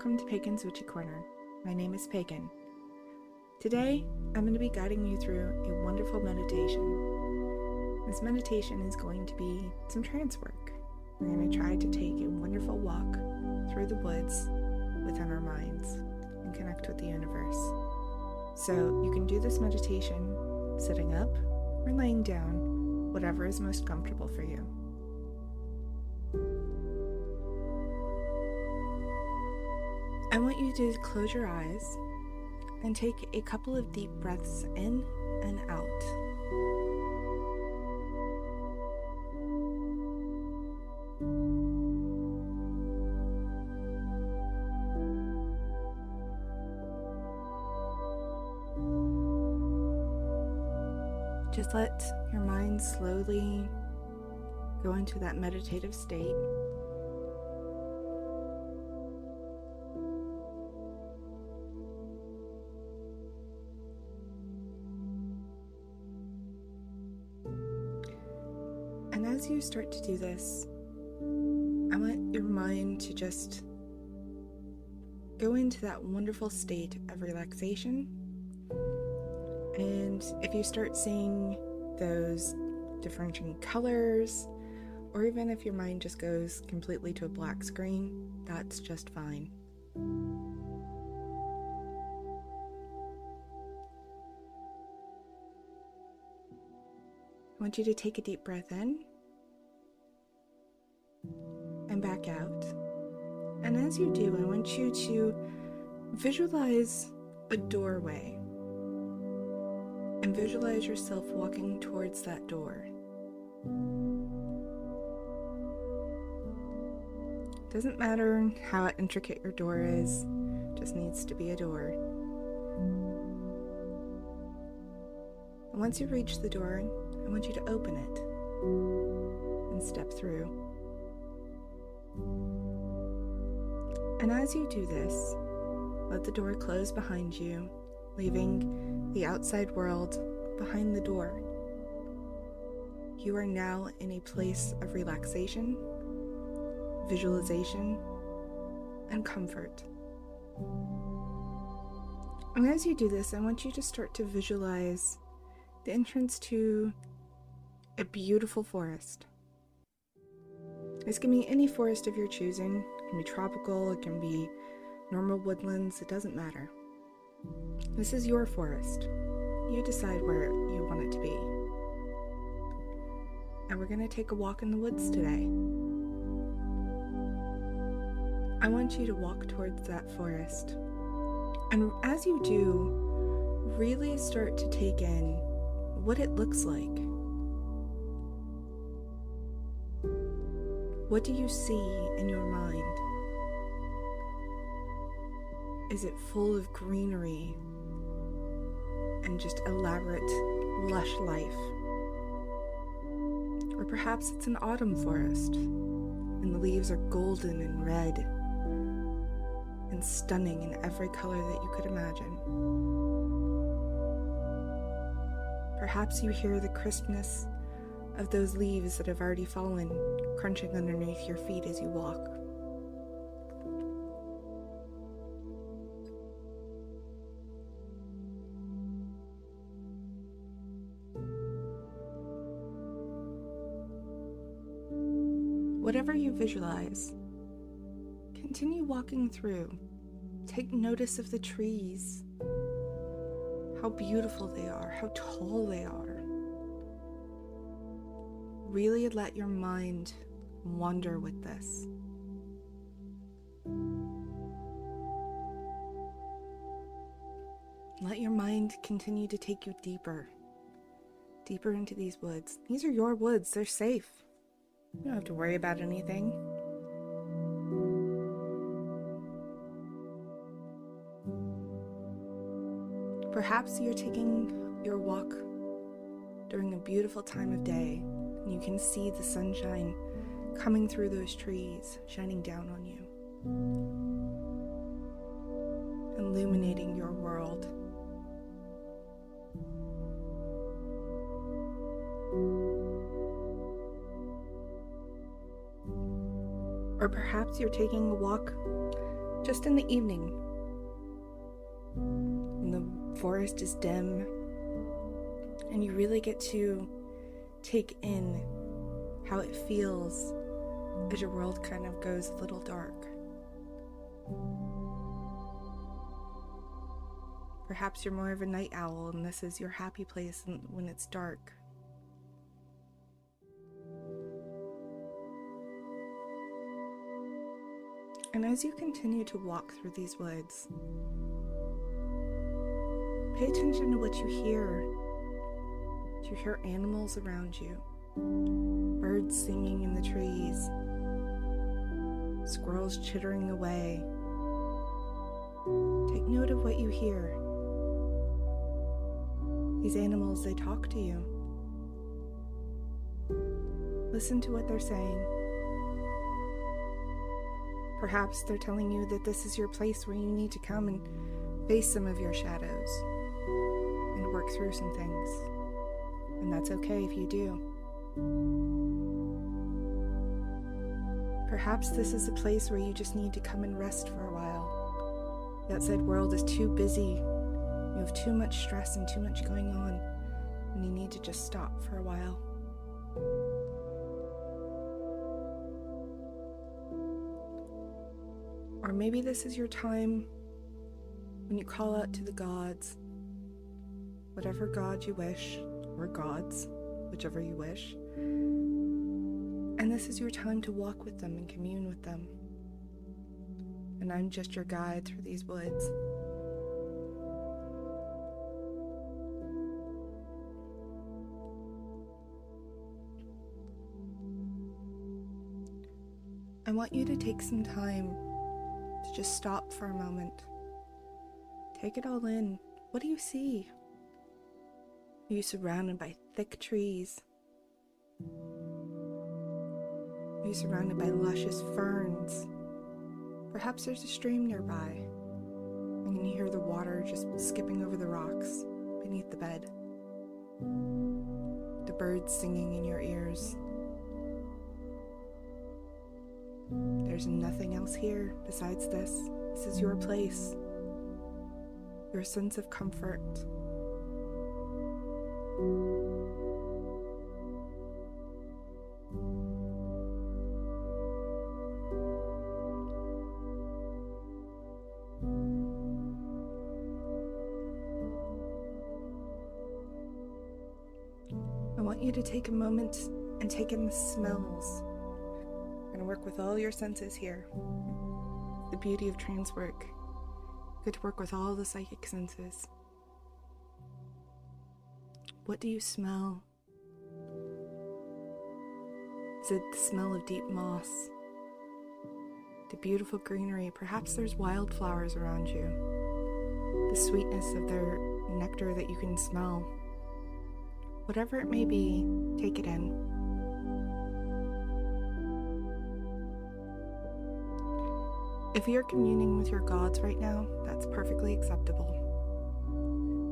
Welcome to Pagan's Witchy Corner. My name is Pagan. Today, I'm going to be guiding you through a wonderful meditation. This meditation is going to be some trance work. We're going to try to take a wonderful walk through the woods within our minds and connect with the universe. So, you can do this meditation sitting up or laying down, whatever is most comfortable for you. I want you to close your eyes and take a couple of deep breaths in and out. Just let your mind slowly go into that meditative state. You start to do this, I want your mind to just go into that wonderful state of relaxation. And if you start seeing those differentiating colors, or even if your mind just goes completely to a black screen, that's just fine. I want you to take a deep breath in and back out. And as you do, I want you to visualize a doorway and visualize yourself walking towards that door. Doesn't matter how intricate your door is, just needs to be a door. And once you reach the door, I want you to open it and step through. And as you do this, let the door close behind you, leaving the outside world behind the door. You are now in a place of relaxation, visualization, and comfort. And as you do this, I want you to start to visualize the entrance to a beautiful forest. This can be any forest of your choosing. Can be tropical, it can be normal woodlands, it doesn't matter. This is your forest. You decide where you want it to be. And we're going to take a walk in the woods today. I want you to walk towards that forest. And as you do, really start to take in what it looks like. What do you see in your mind? Is it full of greenery and just elaborate, lush life? Or perhaps it's an autumn forest and the leaves are golden and red and stunning in every color that you could imagine. Perhaps you hear the crispness of those leaves that have already fallen crunching underneath your feet as you walk. Whatever you visualize, continue walking through. Take notice of the trees, how beautiful they are, how tall they are. Really let your mind wander with this. Let your mind continue to take you deeper, deeper into these woods. These are your woods, they're safe. You don't have to worry about anything. Perhaps you're taking your walk during a beautiful time of day and you can see the sunshine coming through those trees, shining down on you, illuminating your world. Or perhaps you're taking a walk just in the evening. And the forest is dim, and you really get to take in how it feels as your world kind of goes a little dark. Perhaps you're more of a night owl and this is your happy place when it's dark. And as you continue to walk through these woods, pay attention to what you hear. You hear animals around you? Birds singing in the trees, squirrels chittering away. Take note of what you hear. These animals, they talk to you. Listen to what they're saying. Perhaps they're telling you that this is your place where you need to come and face some of your shadows and work through some things. And that's okay if you do. Perhaps this is a place where you just need to come and rest for a while. The outside world is too busy. You have too much stress and too much going on, and you need to just stop for a while. Or maybe this is your time when you call out to the gods, whatever god you wish, or gods, whichever you wish. And this is your time to walk with them and commune with them. And I'm just your guide through these woods. I want you to take some time to just stop for a moment. Take it all in. What do you see? Are you surrounded by thick trees? You're you surrounded by luscious ferns? Perhaps there's a stream nearby, and you hear the water just skipping over the rocks beneath the bed. The birds singing in your ears. There's nothing else here besides this. This is your place, your sense of comfort. I want you to take a moment and take in the smells and work with all your senses here. The beauty of trance work. Good to work with all the psychic senses. What do you smell? Is it the smell of deep moss? The beautiful greenery? Perhaps there's wildflowers around you. The sweetness of their nectar that you can smell. Whatever it may be, take it in. If you're communing with your gods right now, that's perfectly acceptable.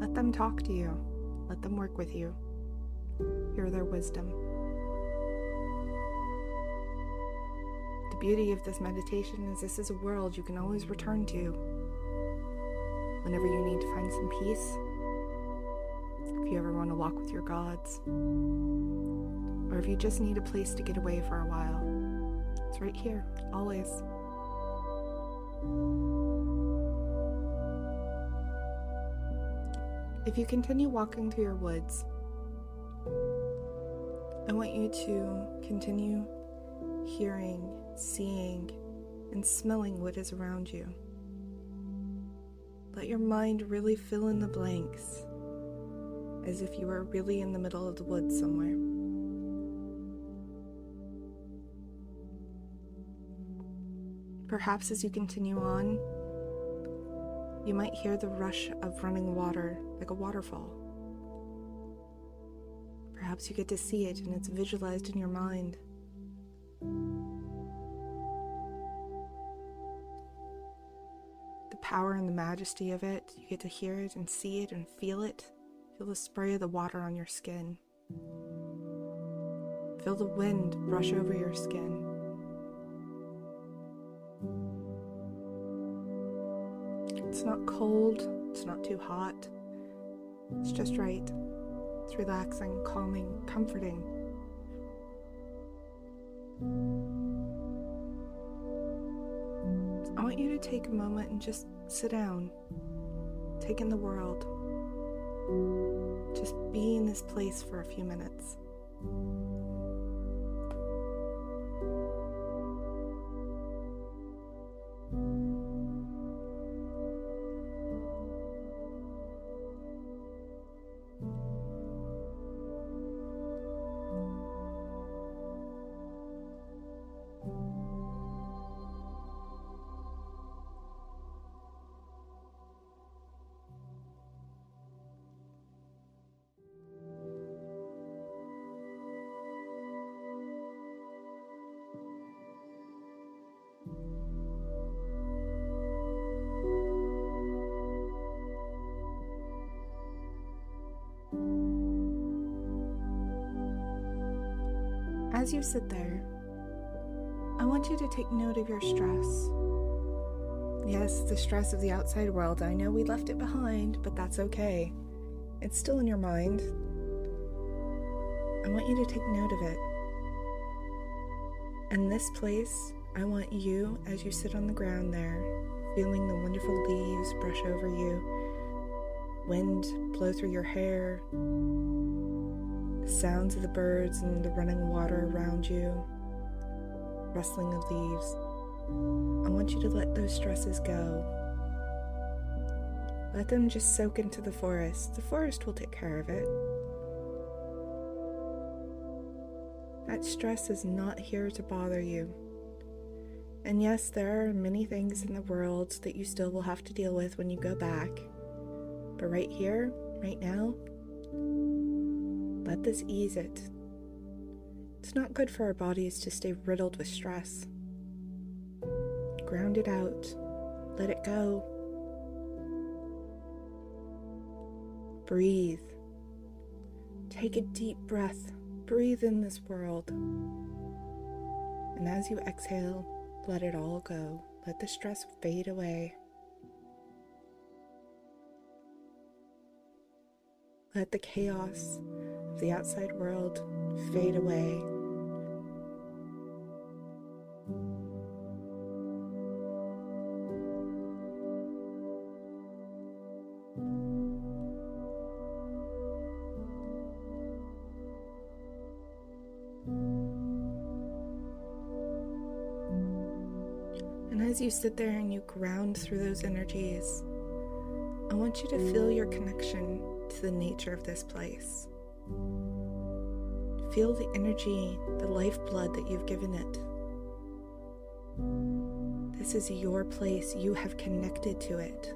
Let them talk to you, let them work with you. Hear their wisdom. The beauty of this meditation is this is a world you can always return to whenever you need to find some peace, if you ever want to walk with your gods, or if you just need a place to get away for a while. It's right here, always. If you continue walking through your woods, I want you to continue hearing, seeing, and smelling what is around you. Let your mind really fill in the blanks as if you were really in the middle of the woods somewhere. Perhaps as you continue on, you might hear the rush of running water like a waterfall. Perhaps you get to see it and it's visualized in your mind. The power and the majesty of it, you get to hear it and see it and feel it. Feel the spray of the water on your skin. Feel the wind brush over your skin. It's not cold, it's not too hot. It's just right. It's relaxing, calming, comforting. I want you to take a moment and just sit down, take in the world. Just be in this place for a few minutes. As you sit there, I want you to take note of your stress. Yes, the stress of the outside world. I know we left it behind, but that's okay. It's still in your mind. I want you to take note of it. In this place, I want you, as you sit on the ground there, feeling the wonderful leaves brush over you, wind blow through your hair, the sounds of the birds and the running water around you, rustling of leaves. I want you to let those stresses go. Let them just soak into the forest. The forest will take care of it. That stress is not here to bother you. And yes, there are many things in the world that you still will have to deal with when you go back. But right here, right now, let this ease it. It's not good for our bodies to stay riddled with stress. Ground it out. Let it go. Breathe. Take a deep breath. Breathe in this world. And as you exhale, let it all go. Let the stress fade away. Let the chaos the outside world fade away. And as you sit there and you ground through those energies, I want you to feel your connection to the nature of this place. Feel the energy, the lifeblood that you've given it. This is your place. You have connected to it.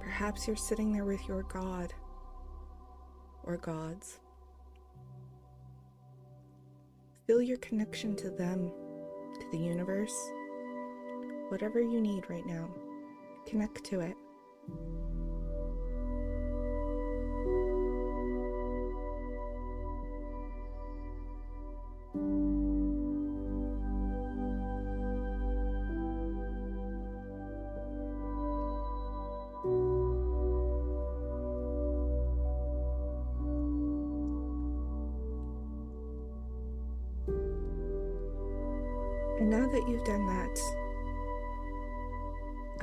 Perhaps you're sitting there with your God or gods. Feel your connection to them, to the universe, whatever you need right now. Connect to it.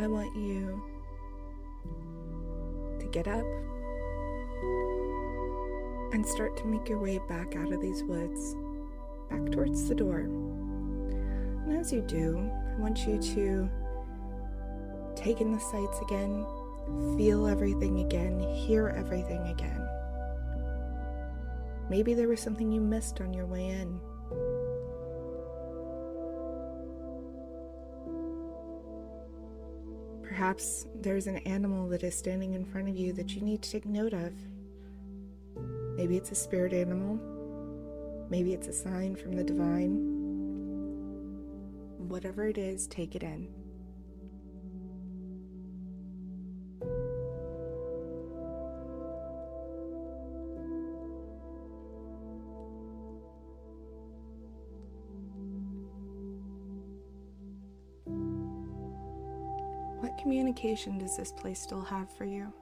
I want you to get up and start to make your way back out of these woods, back towards the door. And as you do, I want you to take in the sights again, feel everything again, hear everything again. Maybe there was something you missed on your way in. Perhaps there's an animal that is standing in front of you that you need to take note of. Maybe it's a spirit animal. Maybe it's a sign from the divine. Whatever it is, take it in. Communication does this place still have for you?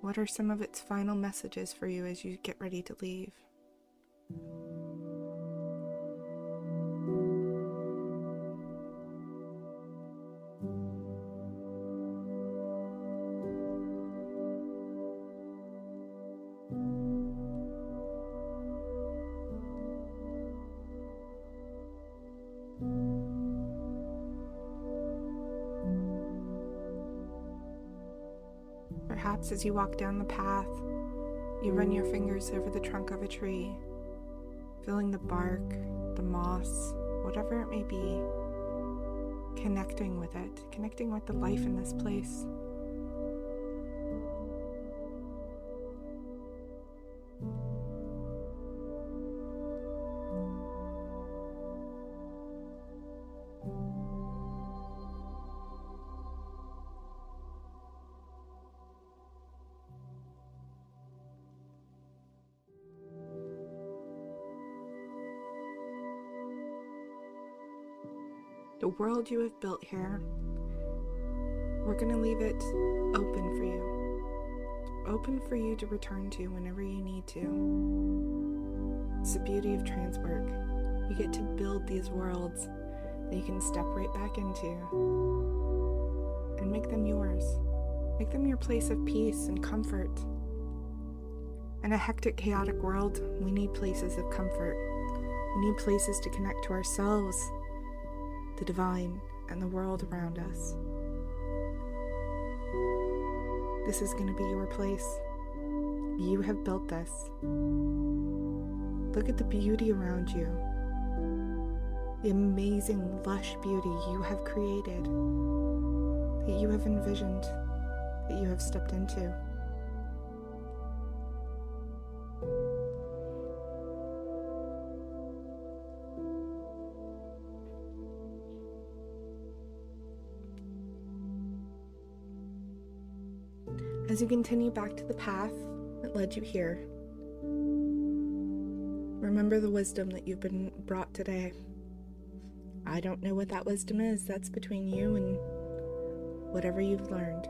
What are some of its final messages for you as you get ready to leave? As you walk down the path, you run your fingers over the trunk of a tree, feeling the bark, the moss, whatever it may be, connecting with it, connecting with the life in this place. The world you have built here, we're going to leave it open for you. Open for you to return to whenever you need to. It's the beauty of trance work. You get to build these worlds that you can step right back into and make them yours. Make them your place of peace and comfort. In a hectic, chaotic world, we need places of comfort. We need places to connect to ourselves the divine, and the world around us. This is going to be your place. You have built this. Look at the beauty around you, the amazing, lush beauty you have created, that you have envisioned, that you have stepped into. As you continue back to the path that led you here, remember the wisdom that you've been brought today. I don't know what that wisdom is, that's between you and whatever you've learned.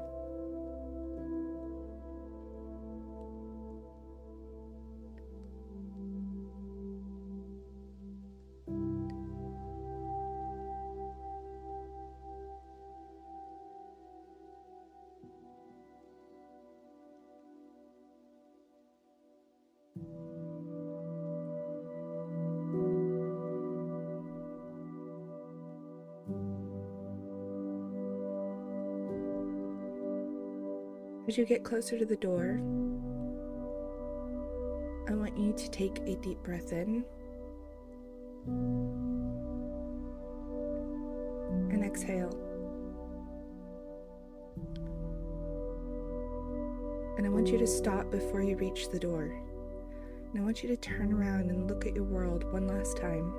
As you get closer to the door, I want you to take a deep breath in and exhale. And I want you to stop before you reach the door. And I want you to turn around and look at your world one last time.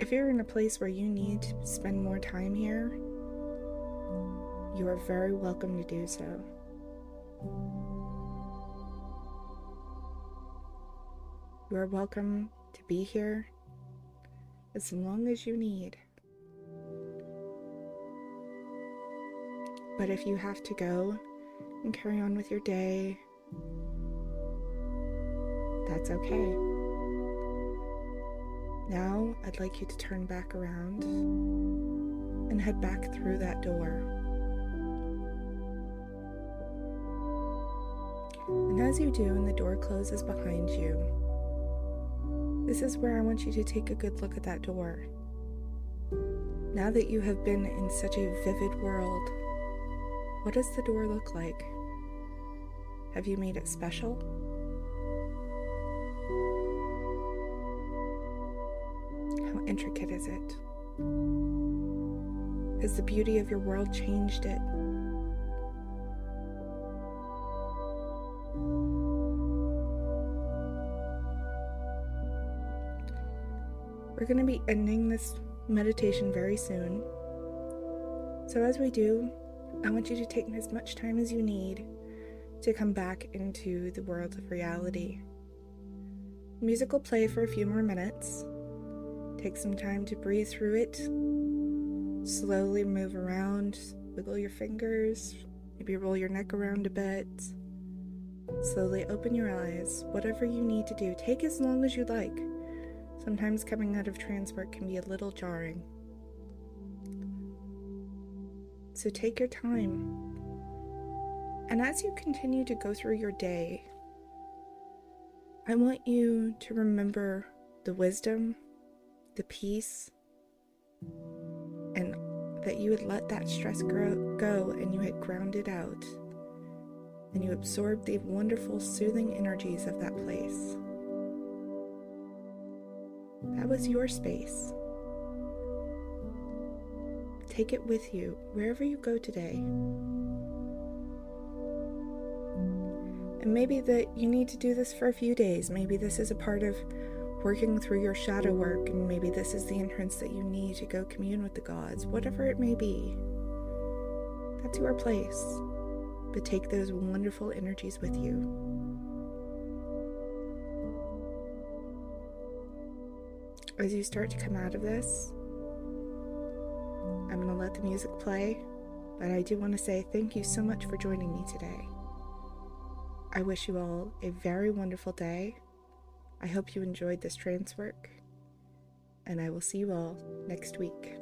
If you're in a place where you need to spend more time here, you are very welcome to do so. You are welcome to be here as long as you need. But if you have to go and carry on with your day, that's okay. Now I'd like you to turn back around and head back through that door. And as you do, and the door closes behind you, this is where I want you to take a good look at that door. Now that you have been in such a vivid world, what does the door look like? Have you made it special? Intricate is it? Has the beauty of your world changed it? We're going to be ending this meditation very soon. So, as we do, I want you to take as much time as you need to come back into the world of reality. music will play for a few more minutes. Take some time to breathe through it. Slowly move around, wiggle your fingers, maybe roll your neck around a bit. Slowly open your eyes. Whatever you need to do, take as long as you like. Sometimes coming out of trance work can be a little jarring. So take your time. And as you continue to go through your day, I want you to remember the wisdom, the peace, and that you had let that stress grow, go and you had grounded out and you absorbed the wonderful, soothing energies of that place. That was your space. Take it with you wherever you go today. And maybe that you need to do this for a few days. Maybe this is a part of working through your shadow work, and maybe this is the entrance that you need to go commune with the gods, whatever it may be. That's your place but take those wonderful energies with you. As you start to come out of this, I'm going to let the music play, but I do want to say thank you so much for joining me today. I wish you all a very wonderful day. I hope you enjoyed this trance work, and I will see you all next week.